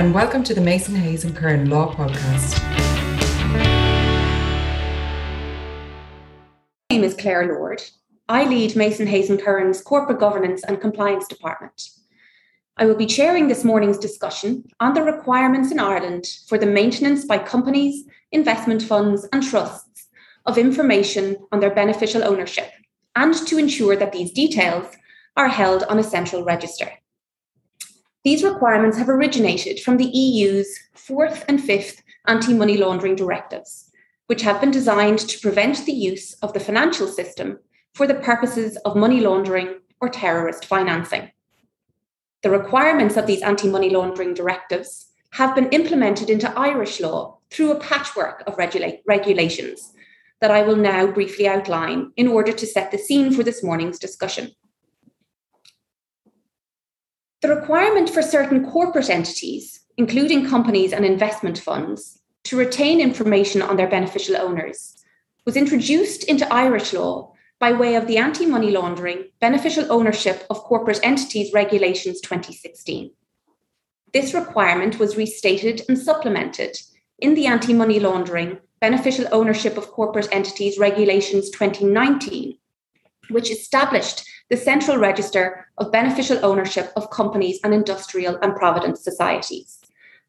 and welcome to the Mason Hayes and Curran Law Podcast. My name is Claire Lord. I lead Mason Hayes and Curran's Corporate Governance and Compliance Department. I will be chairing this morning's discussion on the requirements in Ireland for the maintenance by companies, investment funds, and trusts of information on their beneficial ownership, and to ensure that these details are held on a central register. These requirements have originated from the EU's fourth and fifth anti money laundering directives, which have been designed to prevent the use of the financial system for the purposes of money laundering or terrorist financing. The requirements of these anti money laundering directives have been implemented into Irish law through a patchwork of regula- regulations that I will now briefly outline in order to set the scene for this morning's discussion. The requirement for certain corporate entities, including companies and investment funds, to retain information on their beneficial owners was introduced into Irish law by way of the Anti Money Laundering Beneficial Ownership of Corporate Entities Regulations 2016. This requirement was restated and supplemented in the Anti Money Laundering Beneficial Ownership of Corporate Entities Regulations 2019, which established the Central Register of Beneficial Ownership of Companies and Industrial and Provident Societies.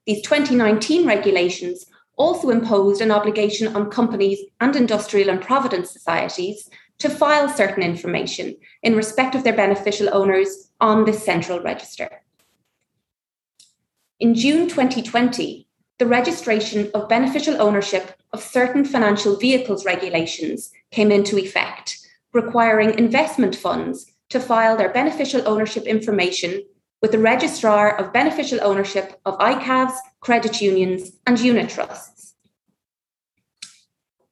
These 2019 regulations also imposed an obligation on companies and industrial and provident societies to file certain information in respect of their beneficial owners on this central register. In June 2020, the registration of beneficial ownership of certain financial vehicles regulations came into effect, requiring investment funds to file their beneficial ownership information with the Registrar of Beneficial Ownership of ICAVs, credit unions, and unit trusts.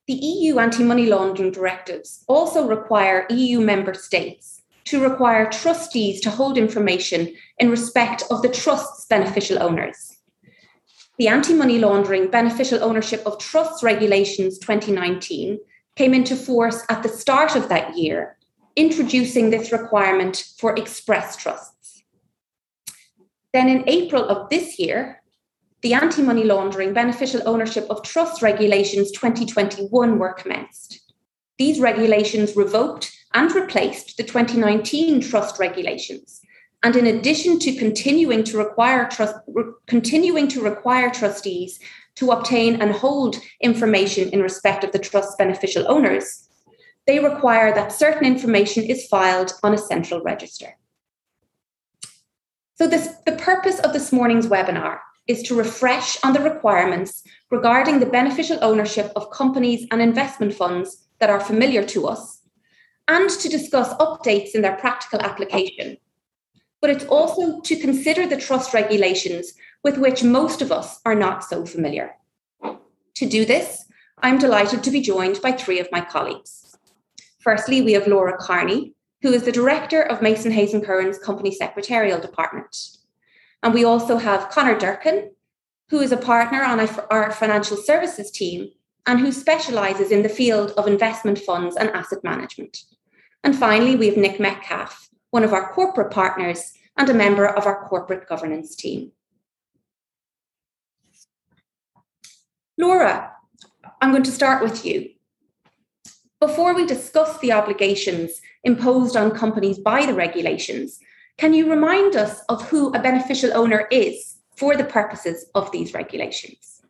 The EU anti money laundering directives also require EU member states to require trustees to hold information in respect of the trust's beneficial owners. The Anti Money Laundering Beneficial Ownership of Trusts Regulations 2019 came into force at the start of that year introducing this requirement for express trusts. Then in April of this year, the Anti Money Laundering Beneficial Ownership of trust Regulations 2021 were commenced. These regulations revoked and replaced the 2019 trust regulations. And in addition to continuing to require trust, re- continuing to require trustees to obtain and hold information in respect of the trust's beneficial owners, they require that certain information is filed on a central register. So, this, the purpose of this morning's webinar is to refresh on the requirements regarding the beneficial ownership of companies and investment funds that are familiar to us, and to discuss updates in their practical application. But it's also to consider the trust regulations with which most of us are not so familiar. To do this, I'm delighted to be joined by three of my colleagues. Firstly, we have Laura Carney, who is the director of Mason Hayes and Curran's company secretarial department. And we also have Connor Durkin, who is a partner on our financial services team and who specializes in the field of investment funds and asset management. And finally, we have Nick Metcalf, one of our corporate partners and a member of our corporate governance team. Laura, I'm going to start with you. Before we discuss the obligations imposed on companies by the regulations, can you remind us of who a beneficial owner is for the purposes of these regulations?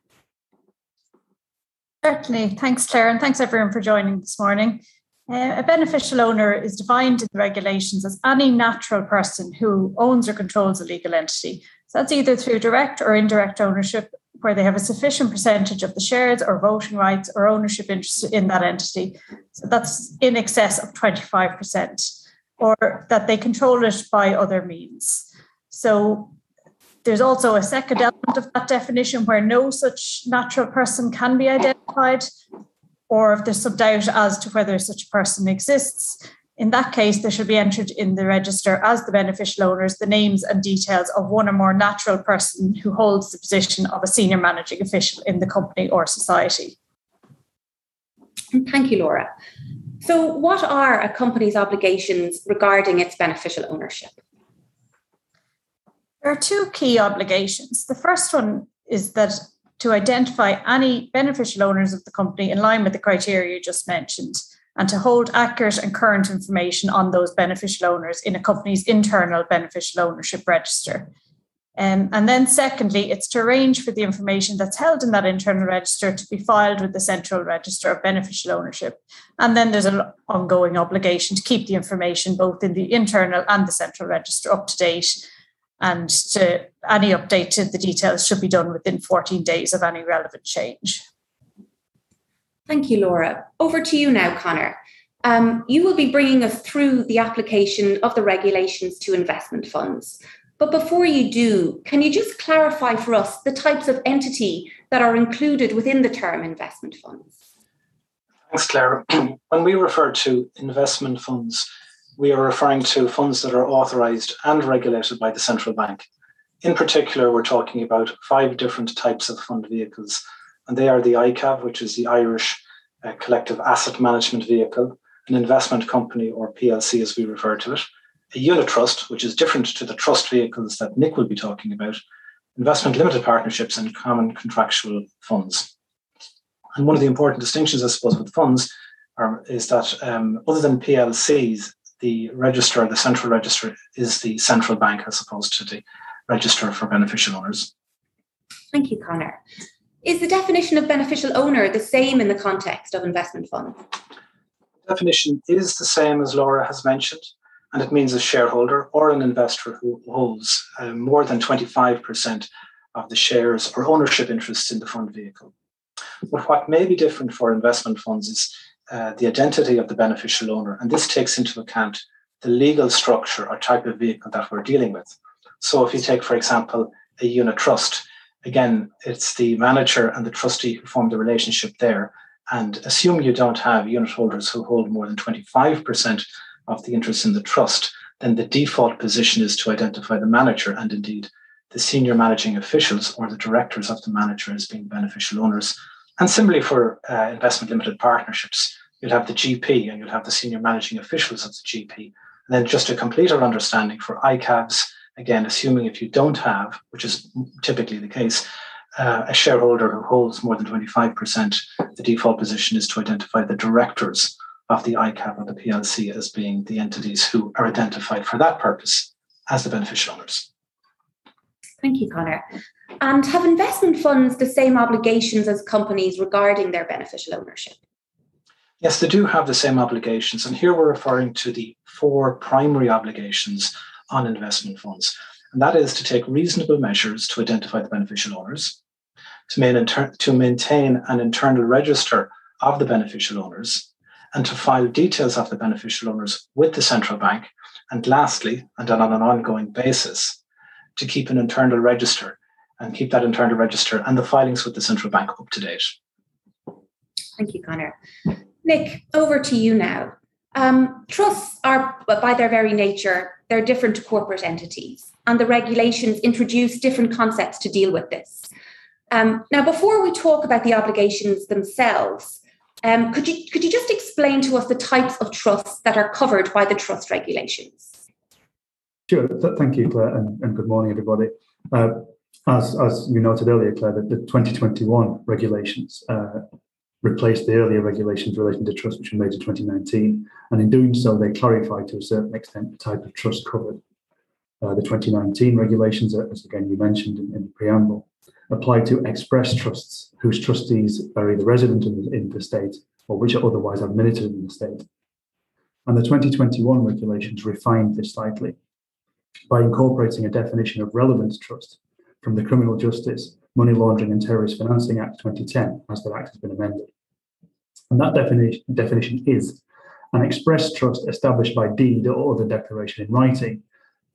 Certainly. Thanks, Claire, and thanks everyone for joining this morning. Uh, a beneficial owner is defined in the regulations as any natural person who owns or controls a legal entity. So that's either through direct or indirect ownership where they have a sufficient percentage of the shares or voting rights or ownership interest in that entity. So that's in excess of 25%, or that they control it by other means. So there's also a second element of that definition where no such natural person can be identified, or if there's some doubt as to whether such a person exists, in that case, there should be entered in the register as the beneficial owners the names and details of one or more natural person who holds the position of a senior managing official in the company or society. Thank you, Laura. So, what are a company's obligations regarding its beneficial ownership? There are two key obligations. The first one is that to identify any beneficial owners of the company in line with the criteria you just mentioned and to hold accurate and current information on those beneficial owners in a company's internal beneficial ownership register. Um, and then, secondly, it's to arrange for the information that's held in that internal register to be filed with the central register of beneficial ownership. And then there's an ongoing obligation to keep the information both in the internal and the central register up to date. And to any update to the details should be done within 14 days of any relevant change. Thank you, Laura. Over to you now, Connor. Um, you will be bringing us through the application of the regulations to investment funds. But before you do, can you just clarify for us the types of entity that are included within the term investment funds? Thanks, Claire. when we refer to investment funds, we are referring to funds that are authorized and regulated by the central bank. In particular, we're talking about five different types of fund vehicles, and they are the ICAV, which is the Irish uh, Collective Asset Management Vehicle, an investment company or PLC as we refer to it, a unit trust, which is different to the trust vehicles that Nick will be talking about, investment limited partnerships, and common contractual funds. And one of the important distinctions, I suppose, with funds are, is that um, other than PLCs, the register, the central register, is the central bank as opposed to the register for beneficial owners. Thank you, Connor. Is the definition of beneficial owner the same in the context of investment funds? The definition is the same as Laura has mentioned and it means a shareholder or an investor who holds uh, more than 25% of the shares or ownership interests in the fund vehicle. But what may be different for investment funds is uh, the identity of the beneficial owner, and this takes into account the legal structure or type of vehicle that we're dealing with. So, if you take, for example, a unit trust, again, it's the manager and the trustee who form the relationship there. And assume you don't have unit holders who hold more than 25% of the interest in the trust, then the default position is to identify the manager and indeed the senior managing officials or the directors of the manager as being beneficial owners. And similarly for uh, investment limited partnerships, you'll have the GP and you'll have the senior managing officials of the GP. And then just a completer understanding for ICAVs, again, assuming if you don't have, which is typically the case, uh, a shareholder who holds more than 25%, the default position is to identify the directors of the ICAV or the PLC as being the entities who are identified for that purpose as the beneficial owners. Thank you, Connor. And have investment funds the same obligations as companies regarding their beneficial ownership? Yes, they do have the same obligations. And here we're referring to the four primary obligations on investment funds. And that is to take reasonable measures to identify the beneficial owners, to, to maintain an internal register of the beneficial owners, and to file details of the beneficial owners with the central bank. And lastly, and on an ongoing basis, to keep an internal register and keep that internal register and the filings with the central bank up to date. Thank you, Connor. Nick, over to you now. Um, trusts are, by their very nature, they're different corporate entities, and the regulations introduce different concepts to deal with this. Um, now, before we talk about the obligations themselves, um, could you could you just explain to us the types of trusts that are covered by the trust regulations? Sure. Thank you, Claire, and, and good morning, everybody. Uh, as as you noted earlier, Claire, the, the 2021 regulations uh, replaced the earlier regulations relating to trust, which were made in 2019, and in doing so, they clarified to a certain extent the type of trust covered. Uh, the 2019 regulations, as again you mentioned in, in the preamble, apply to express trusts whose trustees are either resident in the, in the state or which are otherwise administered in the state. And the 2021 regulations refined this slightly by incorporating a definition of relevant trust from the Criminal Justice, Money Laundering and Terrorist Financing Act 2010, as that Act has been amended. And that definition, definition is an express trust established by deed or other declaration in writing,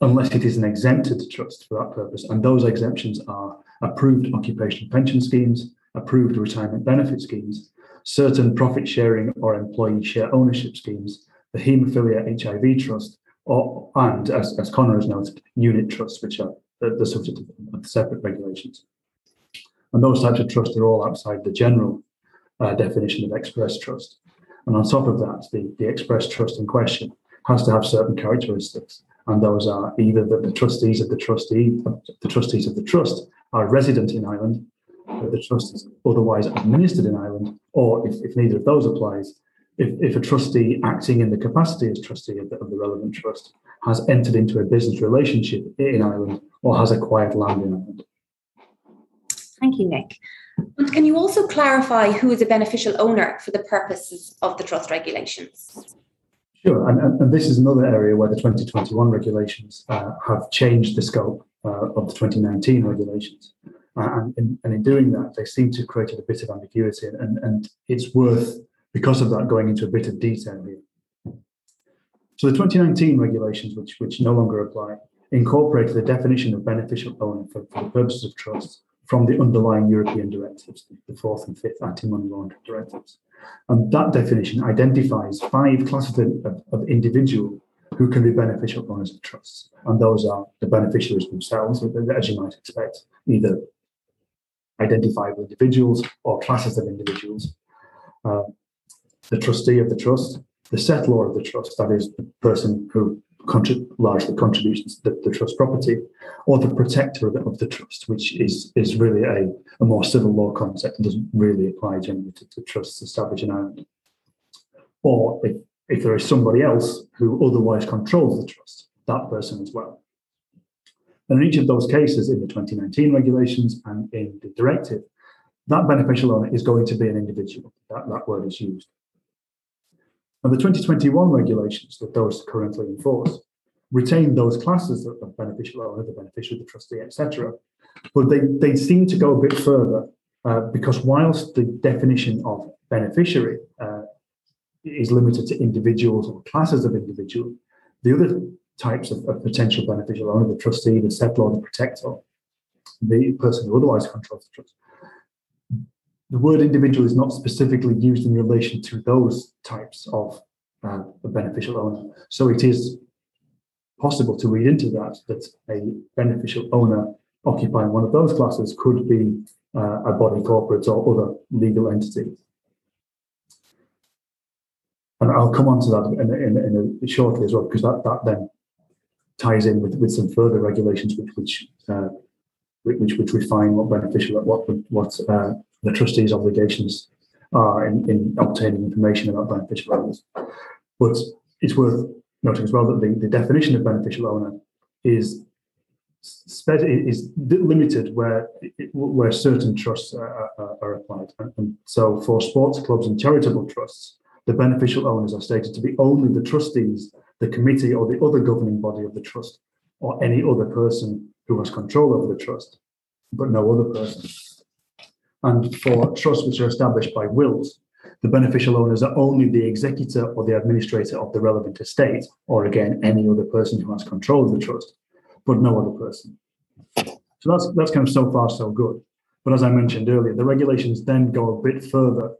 unless it is an exempted trust for that purpose. And those exemptions are approved occupational pension schemes, approved retirement benefit schemes, certain profit sharing or employee share ownership schemes, the Haemophilia HIV Trust, or, and as, as Connor has noted, unit trusts, which are the, the subject of separate regulations. And those types of trusts are all outside the general uh, definition of express trust. And on top of that, the, the express trust in question has to have certain characteristics And those are either that the trustees of the trustee, the trustees of the trust are resident in Ireland, that the trust is otherwise administered in Ireland, or if, if neither of those applies, if, if a trustee acting in the capacity as trustee of the, of the relevant trust has entered into a business relationship in Ireland or has acquired land in Ireland. Thank you, Nick. And can you also clarify who is a beneficial owner for the purposes of the trust regulations? Sure, and, and, this is another area where the 2021 regulations uh, have changed the scope uh, of the 2019 regulations. Uh, and, in, and in doing that, they seem to have created a bit of ambiguity, and, and it's worth, because of that, going into a bit of detail here. So the 2019 regulations, which, which no longer apply, incorporate the definition of beneficial owner for, for the purposes of trusts from the underlying European directives, the fourth and fifth anti-money laundering directives. And that definition identifies five classes of, of individual who can be beneficial owners of trusts. And those are the beneficiaries themselves, as you might expect, either identifiable individuals or classes of individuals. Uh, the trustee of the trust, the settlor of the trust, that is the person who contrib- largely contributions to the, the, trust property, or the protector of the, of the trust, which is, is really a, a more civil law concept and doesn't really apply generally to, to trusts established in Ireland. Or if, if there is somebody else who otherwise controls the trust, that person as well. And in each of those cases, in the 2019 regulations and in the directive, that beneficial owner is going to be an individual. That, that word is used. And the 2021 regulations that those currently enforce retain those classes that of beneficial owner, the beneficiary, the trustee, etc. But they, they seem to go a bit further uh, because whilst the definition of beneficiary uh, is limited to individuals or classes of individuals, the other types of, of, potential beneficial owner, the trustee, the settlor, the protector, the person who otherwise controls the trust, the word individual is not specifically used in relation to those types of uh, beneficial owner. So it is possible to read into that that a beneficial owner occupying one of those classes could be uh, a body corporate or other legal entity. And I'll come on to that in, in, in shortly as well, because that, that then ties in with, with some further regulations which which uh, which which refine what beneficial what what uh, the trustees' obligations are in, in obtaining information about beneficial owners. But it's worth noting as well that the, the definition of beneficial owner is is limited where where certain trusts are, are, are applied. And so, for sports clubs and charitable trusts, the beneficial owners are stated to be only the trustees, the committee, or the other governing body of the trust, or any other person who has control over the trust, but no other person. And for trusts which are established by wills, the beneficial owners are only the executor or the administrator of the relevant estate, or again, any other person who has control of the trust, but no other person. So that's, that's kind of so far so good. But as I mentioned earlier, the regulations then go a bit further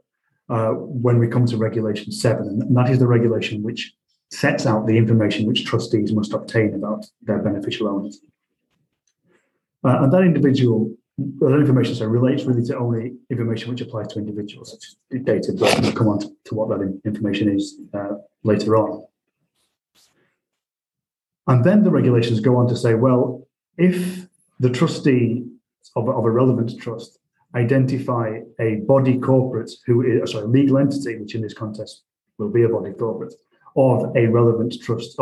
uh, when we come to regulation seven, and that is the regulation which sets out the information which trustees must obtain about their beneficial owners. Uh, and that individual that information so relates really to only information which applies to individuals, such as data. But we'll come on to, to what that information is uh, later on. And then the regulations go on to say, well, if the trustee of, of a relevant trust identify a body corporate who is sorry, a legal entity, which in this context will be a body corporate, of a relevant trust,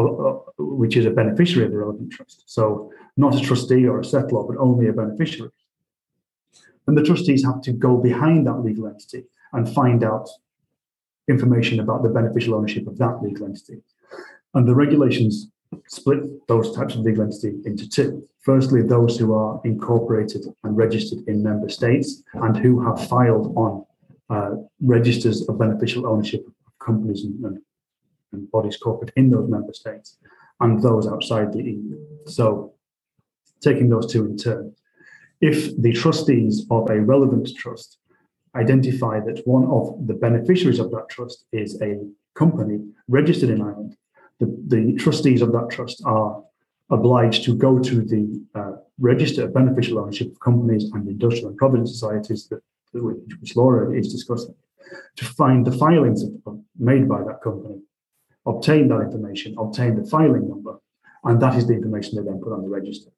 which is a beneficiary of the relevant trust. So not a trustee or a settlor, but only a beneficiary and the trustees have to go behind that legal entity and find out information about the beneficial ownership of that legal entity. And the regulations split those types of legal entity into two. Firstly, those who are incorporated and registered in member states and who have filed on uh, registers of beneficial ownership of companies and, and, and bodies corporate in those member states, and those outside the EU. So, taking those two in turn, if the trustees of a relevant trust identify that one of the beneficiaries of that trust is a company registered in Ireland, the, the trustees of that trust are obliged to go to the uh, register of beneficial ownership of companies and industrial and provident societies that, which Laura is discussing to find the filings made by that company, obtain that information, obtain the filing number, And that is the information they then put on the register.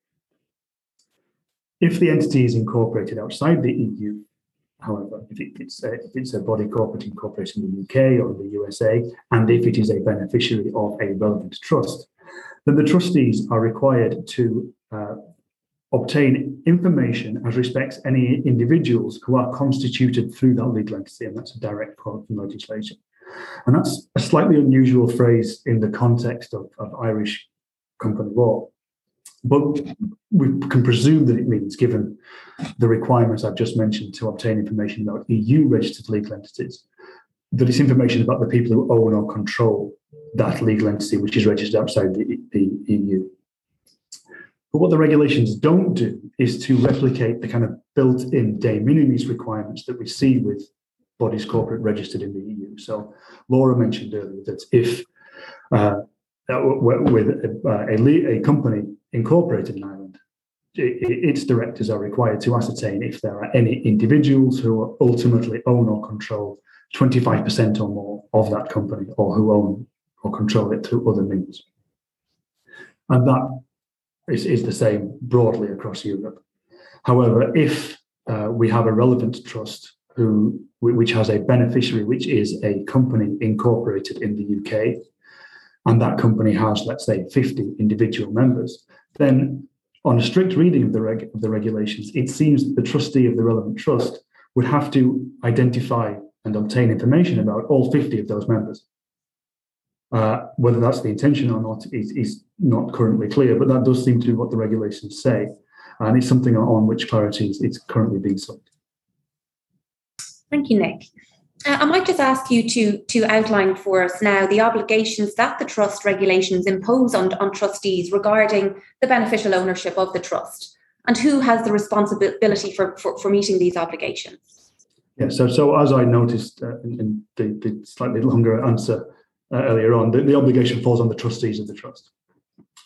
If the entity is incorporated outside the EU, however, if, it, it's, a, if it's a body corporate incorporated in the UK or the USA, and if it is a beneficiary of a relevant trust, then the trustees are required to uh, obtain information as respects any individuals who are constituted through that legal entity, and that's a direct quote from legislation. And that's a slightly unusual phrase in the context of, of Irish company law. But we can presume that it means, given the requirements I've just mentioned to obtain information about EU registered legal entities, that it's information about the people who own or control that legal entity which is registered outside the, the EU. But what the regulations don't do is to replicate the kind of built in de minimis requirements that we see with bodies corporate registered in the EU. So Laura mentioned earlier that if uh, with a, a, a, company incorporated in Ireland, its directors are required to ascertain if there are any individuals who ultimately own or control 25% or more of that company or who own or control it through other means. And that is, is the same broadly across Europe. However, if uh, we have a relevant trust who which has a beneficiary, which is a company incorporated in the UK, and that company has, let's say, 50 individual members, then on a strict reading of the, reg- of the regulations, it seems that the trustee of the relevant trust would have to identify and obtain information about all 50 of those members. Uh, whether that's the intention or not is, is not currently clear, but that does seem to be what the regulations say. And it's something on which clarity is, currently being sought. Thank you, Nick. Uh, I might just ask you to, to outline for us now the obligations that the trust regulations impose on, on trustees regarding the beneficial ownership of the trust and who has the responsibility for, for, for meeting these obligations. Yeah, so, so as I noticed uh, in, in the, the, slightly longer answer uh, earlier on, the, the obligation falls on the trustees of the trust.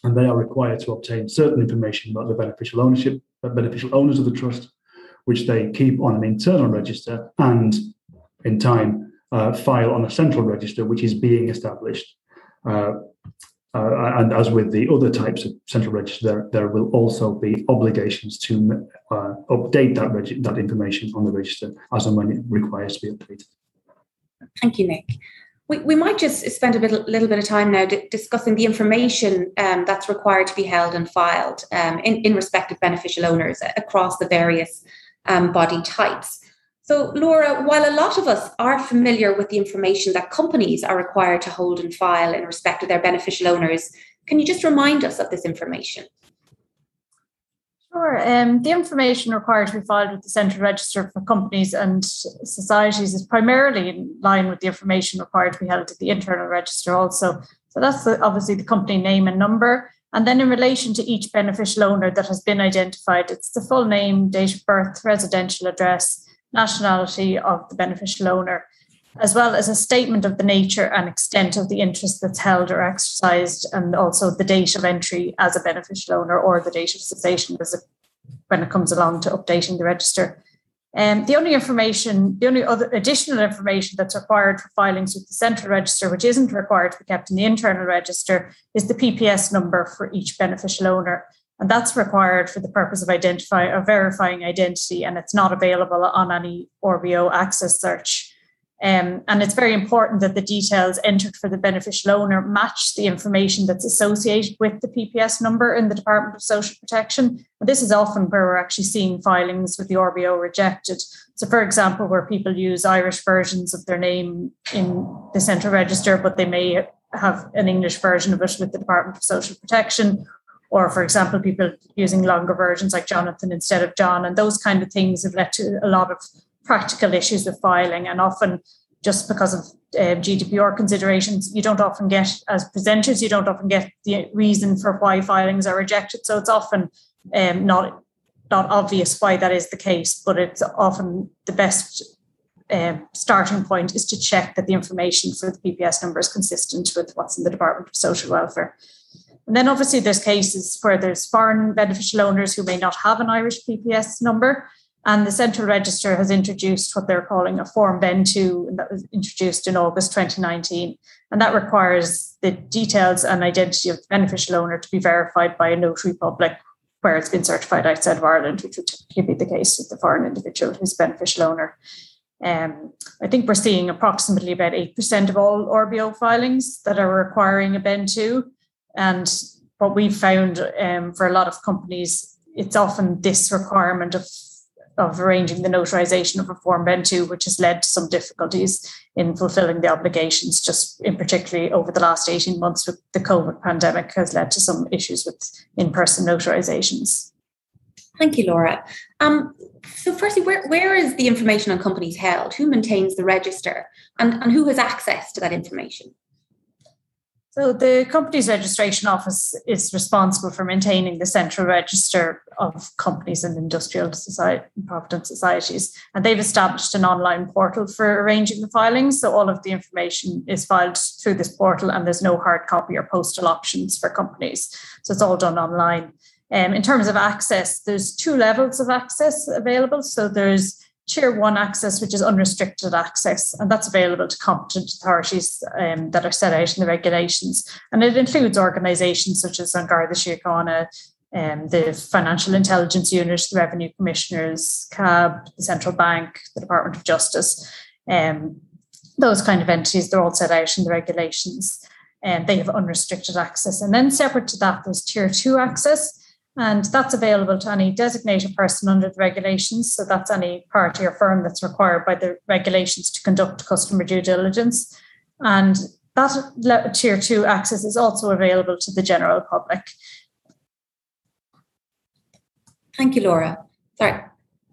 And they are required to obtain certain information about the beneficial ownership, the beneficial owners of the trust, which they keep on an internal register and in time uh, file on a central register, which is being established. Uh, uh, and as with the other types of central register, there, there will also be obligations to uh, update that, regi- that information on the register as and when it requires to be updated. Thank you, Nick. We, we might just spend a bit, little bit of time now discussing the information um, that's required to be held and filed um, in, in respect of beneficial owners across the various um, body types. So, Laura, while a lot of us are familiar with the information that companies are required to hold and file in respect of their beneficial owners, can you just remind us of this information? Sure. Um, the information required to be filed with the Central Register for companies and societies is primarily in line with the information required to be held at the Internal Register, also. So that's the, obviously the company name and number. And then in relation to each beneficial owner that has been identified, it's the full name, date of birth, residential address, nationality of the beneficial owner, as well as a statement of the nature and extent of the interest that's held or exercised, and also the date of entry as a beneficial owner or the date of cessation as when it comes along to updating the register. Um, the only information, the only other additional information that's required for filings with the central register, which isn't required to be kept in the internal register, is the PPS number for each beneficial owner. And that's required for the purpose of identifying or verifying identity, and it's not available on any RBO access search. Um, and it's very important that the details entered for the beneficial owner match the information that's associated with the PPS number in the Department of Social Protection. And this is often where we're actually seeing filings with the RBO rejected. So, for example, where people use Irish versions of their name in the central register, but they may have an English version of it with the Department of Social Protection, or for example people using longer versions like jonathan instead of john and those kind of things have led to a lot of practical issues with filing and often just because of uh, gdpr considerations you don't often get as presenters you don't often get the reason for why filings are rejected so it's often um, not not obvious why that is the case but it's often the best uh, starting point is to check that the information for the PPS number is consistent with what's in the Department of Social Welfare. And then obviously there's cases where there's foreign beneficial owners who may not have an Irish PPS number. And the Central Register has introduced what they're calling a Form Ben 2, and that was introduced in August 2019. And that requires the details and identity of the beneficial owner to be verified by a notary public where it's been certified outside of Ireland, which would typically be the case with the foreign individual who's beneficial owner. Um, I think we're seeing approximately about 8% of all RBO filings that are requiring a Ben 2. And what we've found um, for a lot of companies, it's often this requirement of of arranging the notarization of a Form Ben 2, which has led to some difficulties in fulfilling the obligations, just in particularly over the last 18 months with the COVID pandemic has led to some issues with in-person notarizations. Thank you, Laura. Um, so firstly, where, where is the information on companies held? Who maintains the register? And, and who has access to that information? So the company's registration office is responsible for maintaining the central register of companies and industrial society, provident societies, and they've established an online portal for arranging the filings. So all of the information is filed through this portal, and there's no hard copy or postal options for companies. So it's all done online. Um, in terms of access, there's two levels of access available. So there's Tier 1 access, which is unrestricted access, and that's available to competent authorities um, that are set out in the regulations. And it includes organisations such as An Garda Síochána, um, the Financial Intelligence Unit, the Revenue Commissioners, CAB, the Central Bank, the Department of Justice. Um, those kind of entities, they're all set out in the regulations and they have unrestricted access. And then separate to that, there's Tier 2 access, and that's available to any designated person under the regulations. So that's any party or firm that's required by the regulations to conduct customer due diligence. And that tier two access is also available to the general public. Thank you, Laura. Sorry,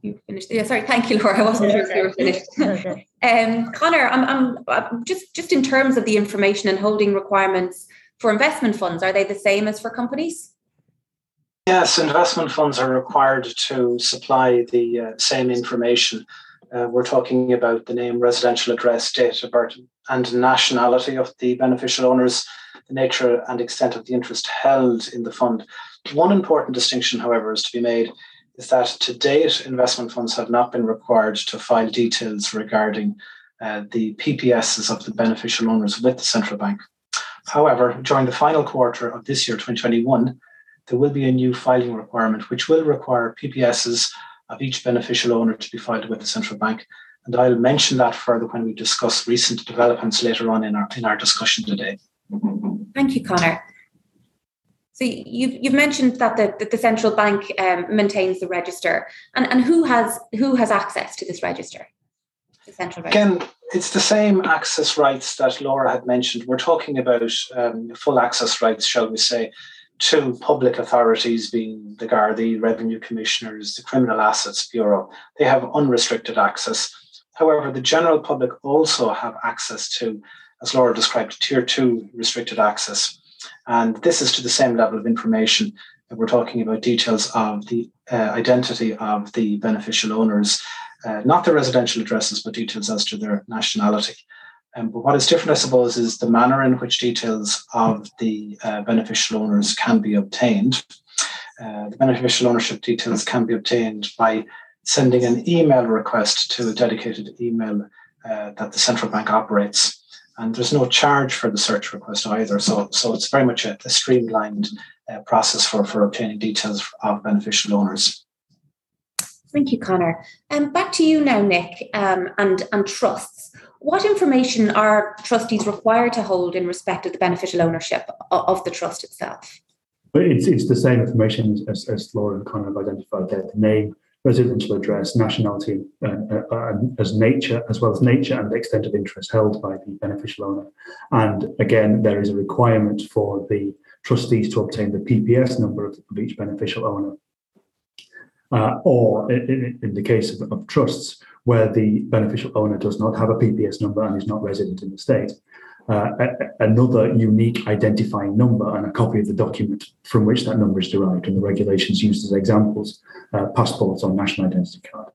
you finished. Yeah, sorry. Thank you, Laura. I wasn't sure if you were finished. okay. Um, Connor, I'm, I'm, I'm just just in terms of the information and holding requirements for investment funds, are they the same as for companies? Yes, investment funds are required to supply the uh, same information. Uh, we're talking about the name, residential address, date of birth, and nationality of the beneficial owners, the nature and extent of the interest held in the fund. One important distinction, however, is to be made is that to date, investment funds have not been required to file details regarding uh, the PPSs of the beneficial owners with the central bank. However, during the final quarter of this year, 2021, there will be a new filing requirement, which will require PPSs of each beneficial owner to be filed with the central bank. And I'll mention that further when we discuss recent developments later on in our in our discussion today. Thank you, Connor. So you've, you've mentioned that the, that the central bank um, maintains the register, and, and who has who has access to this register? The central register. Again, it's the same access rights that Laura had mentioned. We're talking about um, full access rights, shall we say, to public authorities, being the Gardaí, Revenue Commissioners, the Criminal Assets Bureau. They have unrestricted access. However, the general public also have access to, as Laura described, tier two restricted access. And this is to the same level of information that we're talking about details of the uh, identity of the beneficial owners, uh, not their residential addresses, but details as to their nationality. Um, but what is different, I suppose, is the manner in which details of the uh, beneficial owners can be obtained. Uh, the beneficial ownership details can be obtained by sending an email request to a dedicated email uh, that the central bank operates. And there's no charge for the search request either. So, so it's very much a, a streamlined uh, process for, for obtaining details of beneficial owners. Thank you, Connor. And um, back to you now, Nick, um, and, and trusts. What information are trustees required to hold in respect of the beneficial ownership of the trust itself? It's, it's the same information as, as and Connor have identified there the name, residential address, nationality, uh, uh, as nature, as well as nature and the extent of interest held by the beneficial owner. And again, there is a requirement for the trustees to obtain the PPS number of, of each beneficial owner. Uh, or in, in, the case of, of trusts, where the beneficial owner does not have a PPS number and is not resident in the state. Uh, a, another unique identifying number and a copy of the document from which that number is derived, and the regulations used as examples, uh, passports or national identity card.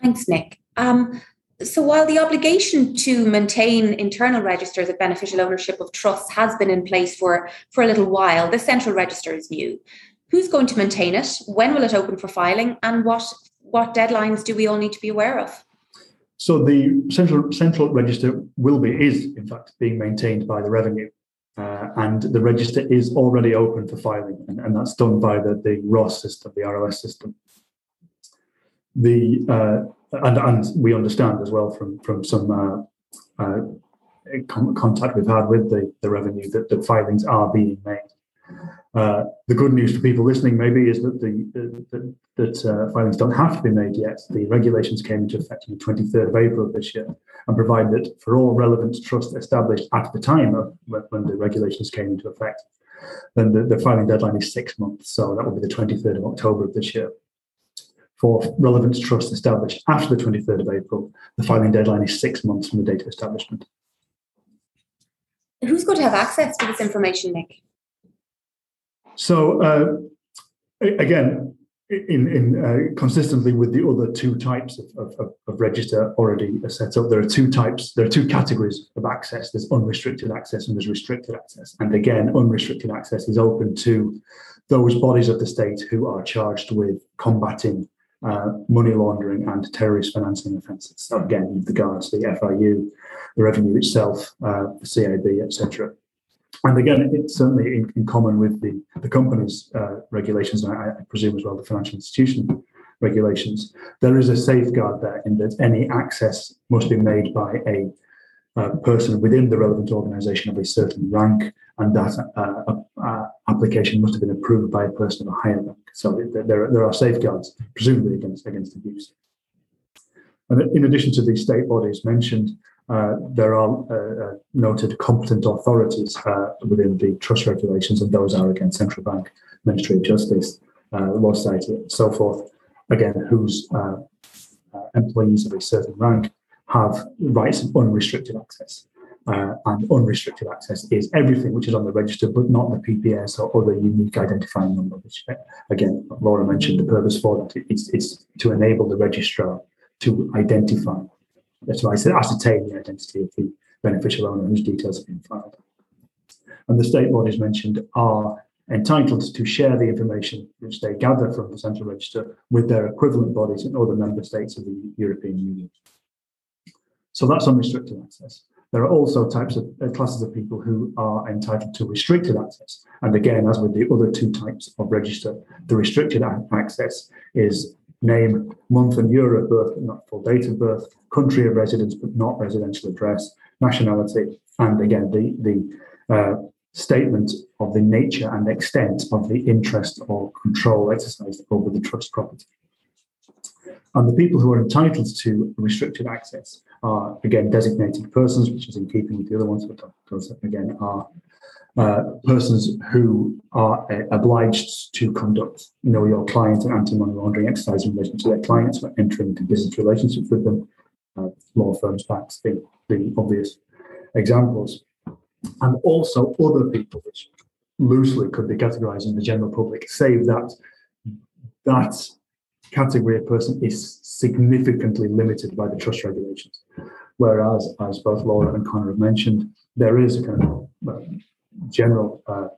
Thanks, Nick. Um, so while the obligation to maintain internal registers of beneficial ownership of trusts has been in place for, for a little while, the central register is new. Who's going to maintain it? When will it open for filing? And what, what deadlines do we all need to be aware of? So the central central register will be is in fact being maintained by the revenue, uh, and the register is already open for filing, and, and that's done by the the ROS system, the ROS system. The uh, and and we understand as well from from some uh, uh contact we've had with the the revenue that the filings are being made. Uh, the good news for people listening maybe is that the, the that uh, filings don't have to be made yet. The regulations came into effect on the 23rd of April of this year and provide that for all relevant trusts established at the time of when the regulations came into effect, then the, the filing deadline is six months. So that will be the 23rd of October of this year. For relevant trusts established after the 23rd of April, the filing deadline is six months from the date of establishment. Who's going to have access to this information, Nick? So uh, again, in, in uh, consistently with the other two types of, of, of, register already set up, there are two types, there are two categories of access. There's unrestricted access and there's restricted access. And again, unrestricted access is open to those bodies of the state who are charged with combating uh, money laundering and terrorist financing offences. So again, the guards, the FIU, the revenue itself, uh, the CIB, etc. And again, it's certainly in, in common with the, the company's uh, regulations, and I, I, presume as well the financial institution regulations. There is a safeguard there in that any access must be made by a uh, person within the relevant organisation of a certain rank, and that uh, application must have been approved by a person of a higher rank. So there, there are safeguards, presumably against against abuse. And in addition to the state bodies mentioned, uh, there are uh, uh, noted competent authorities uh, within the trust regulations, and those are again central bank, Ministry of Justice, uh, Law Society, and so forth. Again, whose uh, employees of a certain rank have rights of unrestricted access. and unrestricted access is everything which is on the register, but not the PPS or other unique identifying number. Which, again, Laura mentioned the purpose for that. It's, it's to enable the registrar to identify said ascertain the identity of the beneficial owner whose details have been filed. And the state bodies mentioned are entitled to share the information which they gather from the central register with their equivalent bodies in other member states of the European Union. So that's unrestricted access. There are also types of uh, classes of people who are entitled to restricted access. And again, as with the other two types of register, the restricted access is name, month and year of birth, but not full date of birth, country of residence, but not residential address, nationality, and again, the, the uh, statement of the nature and extent of the interest or control exercised over the trust property. And the people who are entitled to restricted access are, again, designated persons, which is in keeping with the other ones, but those, again, are uh, persons who are uh, obliged to conduct you know your client and anti-money laundering exercise in relation to their clients when entering into business relationships with them. Uh, law firms, banks, the, the obvious examples. And also other people, which loosely could be categorized in the general public, save that that category of person is significantly limited by the trust regulations. Whereas, as both Laura and Connor have mentioned, there is a kind of general uh,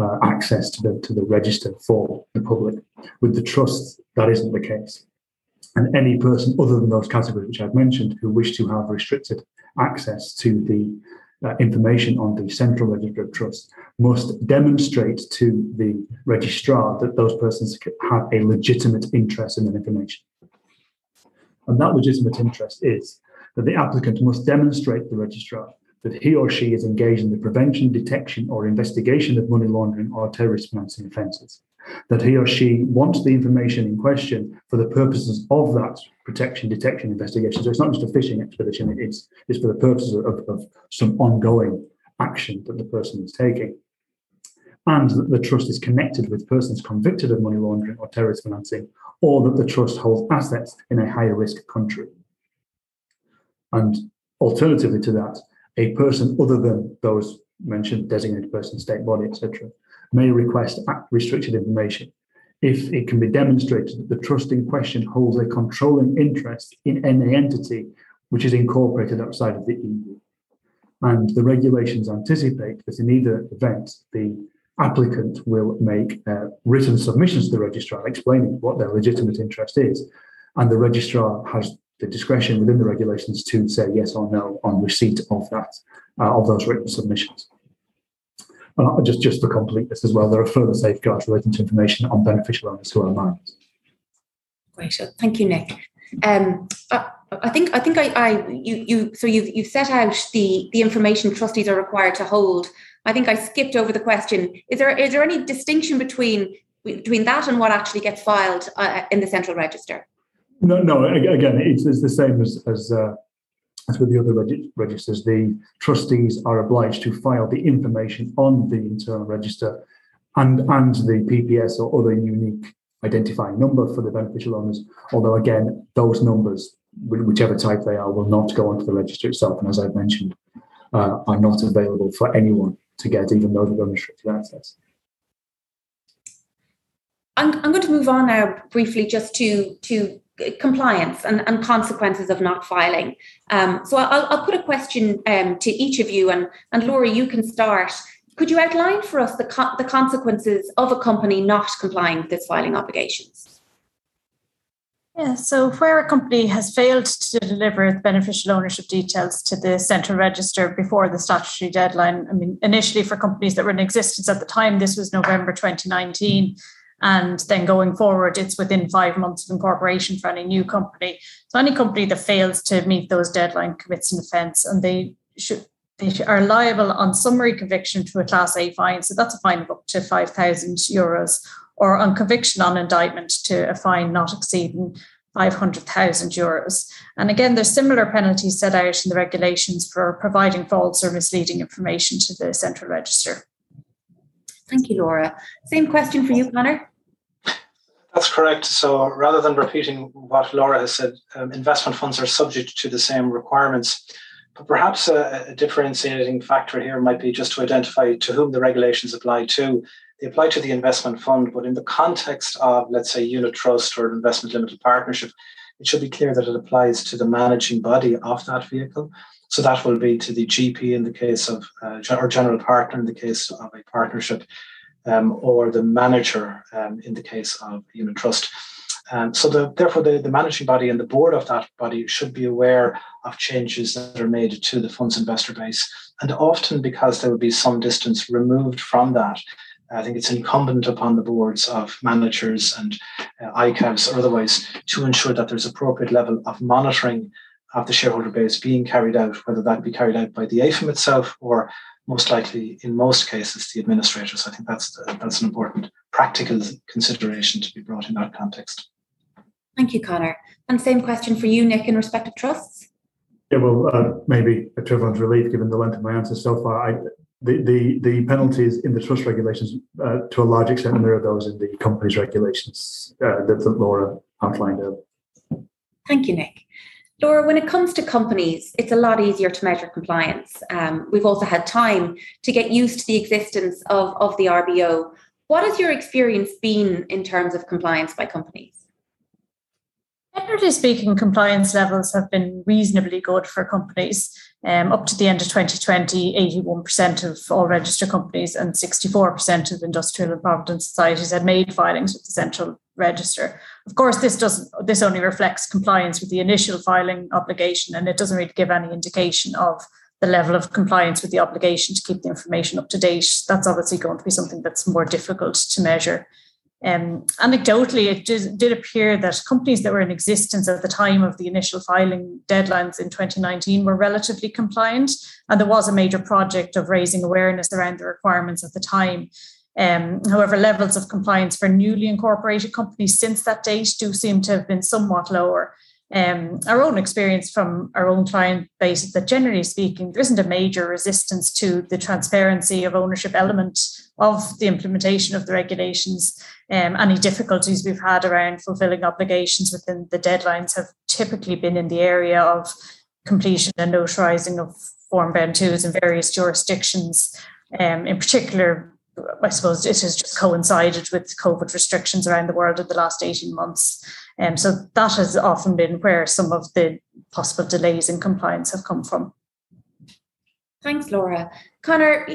uh, access to the to the register for the public. With the trust, that isn't the case. And any person other than those categories which I've mentioned who wish to have restricted access to the uh, information on the central register of trust must demonstrate to the registrar that those persons have a legitimate interest in that information. And that legitimate interest is that the applicant must demonstrate the registrar that he or she is engaged in the prevention, detection, or investigation of money laundering or terrorist financing offences. That he or she wants the information in question for the purposes of that protection, detection, investigation. So it's not just a fishing expedition, it's, it's for the purposes of, of some ongoing action that the person is taking. And that the trust is connected with persons convicted of money laundering or terrorist financing, or that the trust holds assets in a high risk country. And alternatively to that, a person other than those mentioned, designated person, state body, etc., may request restricted information if it can be demonstrated that the trust in question holds a controlling interest in any entity which is incorporated outside of the EU. And the regulations anticipate that in either event, the applicant will make uh, written submissions to the registrar explaining what their legitimate interest is. And the registrar has the discretion within the regulations to say yes or no on receipt of that, uh, of those written submissions. And just, just for completeness as well, there are further safeguards relating to information on beneficial owners who are minors. Great, thank you, Nick. Um, I, I, think I think I, I you you so you've you've set out the the information trustees are required to hold I think I skipped over the question. Is there is there any distinction between between that and what actually gets filed uh, in the central register? No, no. Again, it's, it's the same as as, uh, as with the other reg- registers. The trustees are obliged to file the information on the internal register and and the PPS or other unique identifying number for the beneficial owners. Although again, those numbers, whichever type they are, will not go onto the register itself. And as I've mentioned, uh, are not available for anyone to get, even though they've unrestricted access. I'm, I'm going to move on now briefly just to, to compliance and, and consequences of not filing. Um, so I'll, I'll put a question um, to each of you, and, and Laura, you can start. Could you outline for us the, co- the consequences of a company not complying with its filing obligations? Yeah, so where a company has failed to deliver beneficial ownership details to the central register before the statutory deadline, I mean, initially for companies that were in existence at the time, this was November 2019. And then going forward, it's within five months of incorporation for any new company. So any company that fails to meet those deadline commits an offence, and they should they are liable on summary conviction to a Class A fine. So that's a fine of up to 5,000 euros or on conviction on indictment to a fine not exceeding 500,000 euros. And again, there's similar penalties set out in the regulations for providing false or misleading information to the central register. Thank you, Laura. Same question for you, Conor. That's correct. So rather than repeating what Laura has said, um, investment funds are subject to the same requirements. But perhaps a, a differentiating factor here might be just to identify to whom the regulations apply to they apply to the investment fund, but in the context of, let's say, unit trust or investment limited partnership, it should be clear that it applies to the managing body of that vehicle. So that will be to the GP in the case of, uh, or general partner in the case of a partnership, um, or the manager um, in the case of unit trust. Um, so the, therefore, the, the managing body and the board of that body should be aware of changes that are made to the fund's investor base. And often because there will be some distance removed from that, I think it's incumbent upon the boards of managers and uh, ICAVs or otherwise to ensure that there's appropriate level of monitoring of the shareholder base being carried out, whether that be carried out by the AIFM itself or most likely, in most cases, the administrators. I think that's the, that's an important practical consideration to be brought in that context. Thank you, Conor. And same question for you, Nick, in respect of trusts. Yeah, well, uh, maybe a to everyone's relief, given the length of my answer so far. I, the, the, the penalties in the trust regulations, uh, to a large extent, mirror those in the company's regulations uh, that, that Laura outlined earlier. Thank you, Nick. Laura, when it comes to companies, it's a lot easier to measure compliance. Um, we've also had time to get used to the existence of, of the RBO. What has your experience been in terms of compliance by companies? Generally speaking, compliance levels have been reasonably good for companies. Um, up to the end of 2020, 81% of all registered companies and 64% of industrial and provident societies had made filings with the central register. Of course, this doesn't this only reflects compliance with the initial filing obligation, and it doesn't really give any indication of the level of compliance with the obligation to keep the information up to date. That's obviously going to be something that's more difficult to measure. Um, anecdotally, it did, did, appear that companies that were in existence at the time of the initial filing deadlines in 2019 were relatively compliant, and there was a major project of raising awareness around the requirements at the time. Um, however, levels of compliance for newly incorporated companies since that date do seem to have been somewhat lower. Um, our own experience from our own client base is that generally speaking, there isn't a major resistance to the transparency of ownership element of the implementation of the regulations. Um, any difficulties we've had around fulfilling obligations within the deadlines have typically been in the area of completion and notarizing of Form Ben 2s in various jurisdictions. Um, in particular, I suppose it has just coincided with COVID restrictions around the world in the last 18 months. Um, so that has often been where some of the possible delays in compliance have come from. Thanks, Laura. Connor,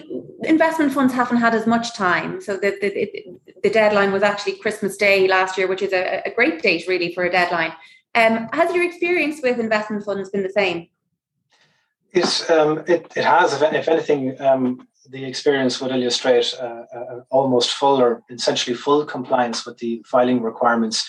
investment funds haven't had as much time. So the, the, the deadline was actually Christmas Day last year, which is a, a great date really for a deadline. Um, has your experience with investment funds been the same? Yes, um, it, it has. If, if anything, um, the experience would illustrate almost full or essentially full compliance with the filing requirements.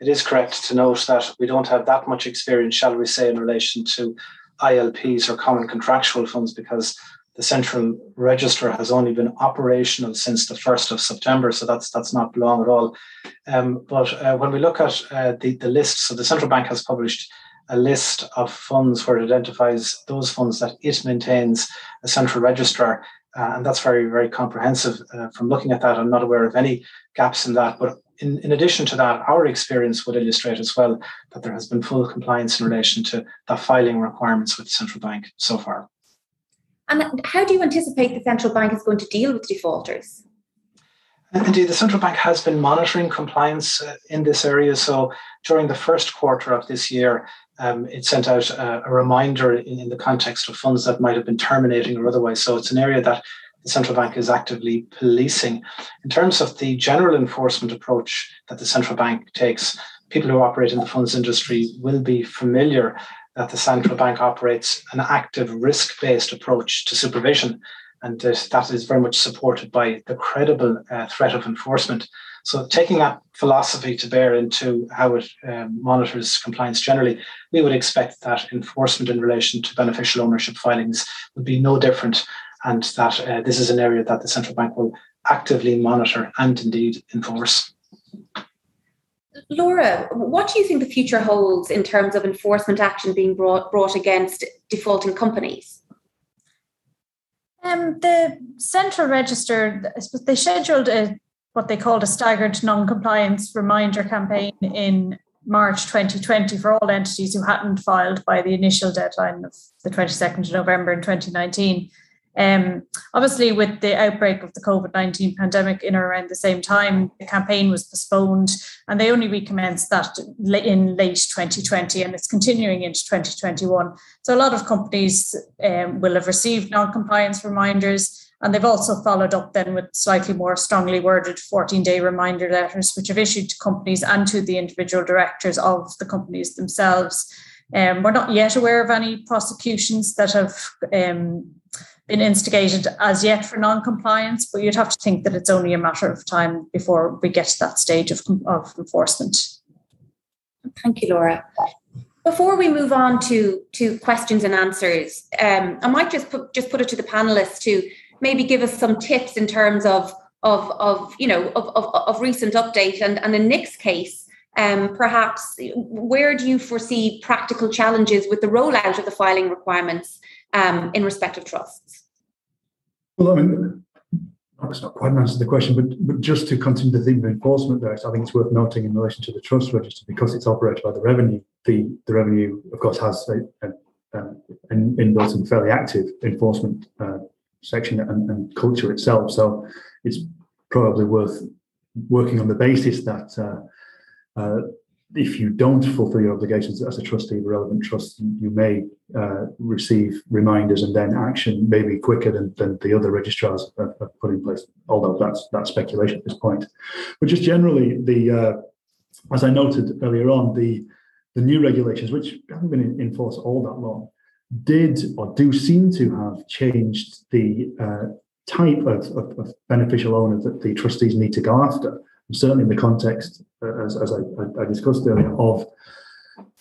It is correct to note that we don't have that much experience, shall we say, in relation to ILPs or common contractual funds because the central register has only been operational since the 1st of September, so that's that's not long at all. Um, but uh, when we look at uh, the, the list, so the central bank has published a list of funds where it identifies those funds that it maintains a central registrar. Uh, and that's very, very comprehensive. Uh, from looking at that, I'm not aware of any gaps in that. But in, in addition to that, our experience would illustrate as well that there has been full compliance in relation to the filing requirements with the central bank so far. And how do you anticipate the central bank is going to deal with defaulters? Indeed, the central bank has been monitoring compliance uh, in this area. So during the first quarter of this year, um, it sent out a, a reminder in, in, the context of funds that might have been terminating or otherwise. So it's an area that the central bank is actively policing. In terms of the general enforcement approach that the central bank takes, people who operate in the funds industry will be familiar that the central bank operates an active risk based approach to supervision. And that is very much supported by the credible uh, threat of enforcement. So, taking that philosophy to bear into how it um, monitors compliance generally, we would expect that enforcement in relation to beneficial ownership filings would be no different, and that uh, this is an area that the central bank will actively monitor and indeed enforce. Laura, what do you think the future holds in terms of enforcement action being brought, brought against defaulting companies? Um, the central register, they scheduled a what they called a staggered non-compliance reminder campaign in March 2020 for all entities who hadn't filed by the initial deadline of the 22nd of November in 2019. Um, obviously, with the outbreak of the COVID 19 pandemic in or around the same time, the campaign was postponed and they only recommenced that in late 2020 and it's continuing into 2021. So, a lot of companies um, will have received non compliance reminders. And they've also followed up then with slightly more strongly worded 14 day reminder letters, which have issued to companies and to the individual directors of the companies themselves. Um, we're not yet aware of any prosecutions that have um, been instigated as yet for non-compliance, but you'd have to think that it's only a matter of time before we get to that stage of, of enforcement. Thank you, Laura. Before we move on to, to questions and answers, um, I might just put just put it to the panelists to maybe give us some tips in terms of of, of you know of, of, of recent update and, and in Nick's case, um, perhaps where do you foresee practical challenges with the rollout of the filing requirements um, in respect of trusts? Well, I mean, that's not quite an answer to the question, but, but just to continue the theme of enforcement there, I think it's worth noting in relation to the trust register, because it's operated by the revenue, the, the revenue, of course, has a, a, a, an inbuilt and fairly active enforcement uh, section and, and, culture itself. So it's probably worth working on the basis that uh, uh, if you don't fulfill your obligations as a trustee of a relevant trust, you may uh, receive reminders and then action maybe quicker than, than the other registrars have, have, put in place. Although that's that's speculation at this point. But just generally, the uh, as I noted earlier on, the the new regulations, which haven't been in, in force all that long, did or do seem to have changed the uh, type of, of, of beneficial owner that the trustees need to go after. Certainly in the context, uh, as, as I, I, discussed earlier, of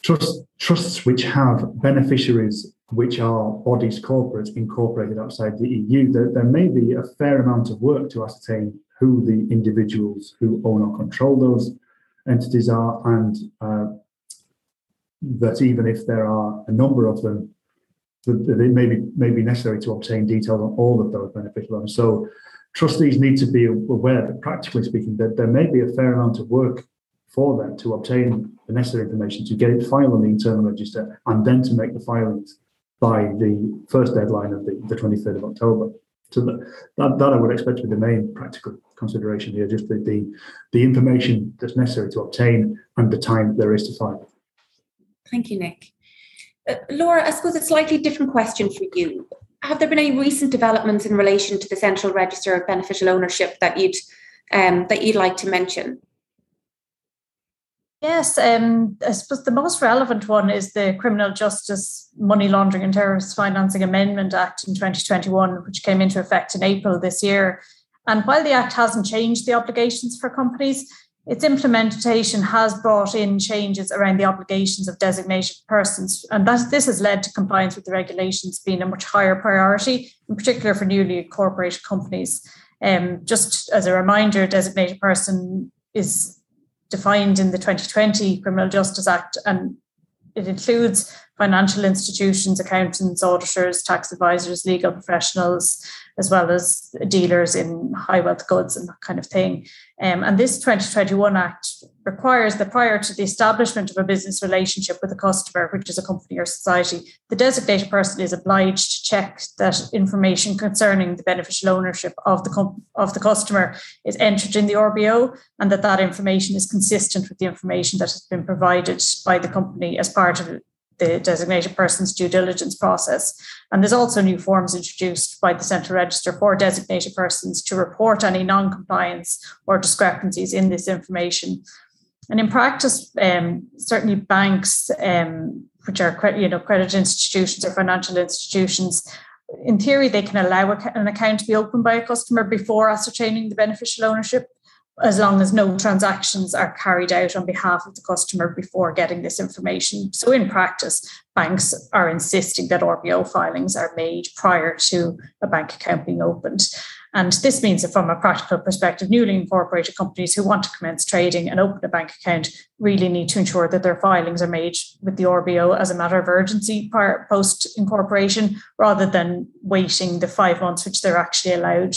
trust, trusts which have beneficiaries which are bodies corporates incorporated outside the EU, there, there may be a fair amount of work to ascertain who the individuals who own or control those entities are, and uh, that even if there are a number of them, it may be, may be necessary to obtain details on all of those beneficial owners. So trustees need to be aware that, practically speaking, that there may be a fair amount of work for them to obtain the necessary information to get it filed on the internal register and then to make the filings by the first deadline of the, the 23rd of October. So that, that, that I would expect to be the main practical consideration here, just the, the, the information that's necessary to obtain and the time there is to file. Thank you, Nick. Uh, Laura, I suppose a slightly different question for you have there been any recent developments in relation to the central register of beneficial ownership that you'd um, that you'd like to mention? Yes, um, I suppose the most relevant one is the Criminal Justice Money Laundering and Terrorist Financing Amendment Act in 2021, which came into effect in April this year. And while the Act hasn't changed the obligations for companies, its implementation has brought in changes around the obligations of designated persons, and that this has led to compliance with the regulations being a much higher priority, in particular for newly incorporated companies. Um, just as a reminder, designated person is defined in the 2020 Criminal Justice Act, and it includes financial institutions, accountants, auditors, tax advisors, legal professionals, as well as dealers in high wealth goods and that kind of thing. Um, and this 2021 Act requires that prior to the establishment of a business relationship with a customer, which is a company or society, the designated person is obliged to check that information concerning the beneficial ownership of the, of the customer is entered in the RBO and that that information is consistent with the information that has been provided by the company as part of the designated person's due diligence process. And there's also new forms introduced by the Central Register for designated persons to report any non compliance or discrepancies in this information. And in practice, um, certainly banks, um, which are you know credit institutions or financial institutions, in theory, they can allow an account to be opened by a customer before ascertaining the beneficial ownership as long as no transactions are carried out on behalf of the customer before getting this information. So, in practice, banks are insisting that RBO filings are made prior to a bank account being opened. And this means that, from a practical perspective, newly incorporated companies who want to commence trading and open a bank account really need to ensure that their filings are made with the RBO as a matter of urgency prior post incorporation, rather than waiting the five months which they're actually allowed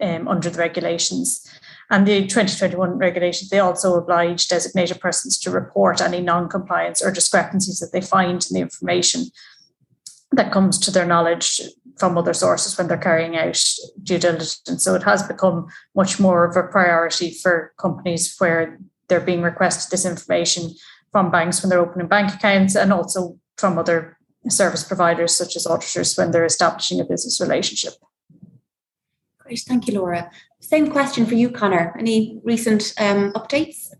um, under the regulations. And the 2021 regulations, they also oblige designated persons to report any non-compliance or discrepancies that they find in the information that comes to their knowledge from other sources when they're carrying out due diligence. So it has become much more of a priority for companies where they're being requested this information from banks when they're opening bank accounts and also from other service providers such as auditors when they're establishing a business relationship. Great, thank you, Laura. Same question for you, Connor. Any recent um, updates?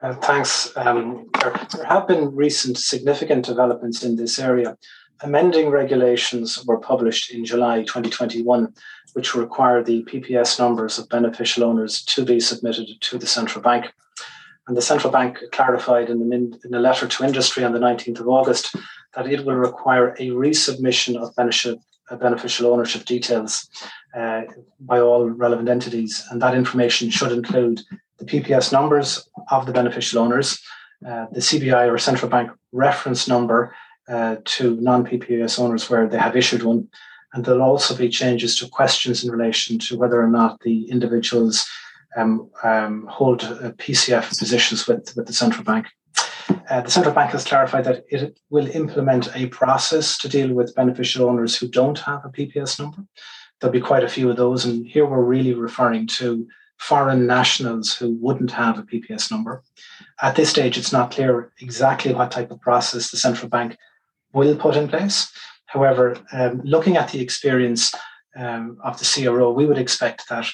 Uh, thanks. Um, there, there, have been recent significant developments in this area. Amending regulations were published in July 2021, which require the PPS numbers of beneficial owners to be submitted to the central bank. And the central bank clarified in, the, in a letter to industry on the 19th of August that it will require a resubmission of beneficial ownership details uh, by all relevant entities. And that information should include the PPS numbers of the beneficial owners, uh, the CBI or central bank reference number uh, to non PPS owners where they have issued one. And there'll also be changes to questions in relation to whether or not the individuals um, um, hold uh, PCF positions with, with the central bank. Uh, the central bank has clarified that it will implement a process to deal with beneficial owners who don't have a PPS number there'll be quite a few of those. And here we're really referring to foreign nationals who wouldn't have a PPS number. At this stage, it's not clear exactly what type of process the central bank will put in place. However, um, looking at the experience um, of the CRO, we would expect that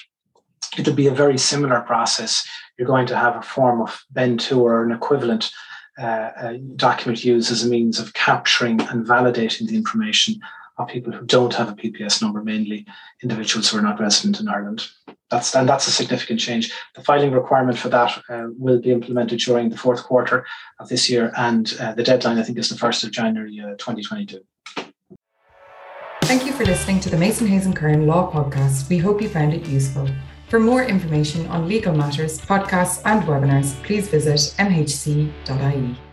it would be a very similar process. You're going to have a form of BEN2 or an equivalent uh, document used as a means of capturing and validating the information of people who don't have a PPS number, mainly individuals who are not resident in Ireland. That's and that's a significant change. The filing requirement for that uh, will be implemented during the fourth quarter of this year, and uh, the deadline I think is the first of January uh, 2022. Thank you for listening to the Mason Hayes and Curran Law Podcast. We hope you found it useful. For more information on legal matters, podcasts, and webinars, please visit mhc.ie.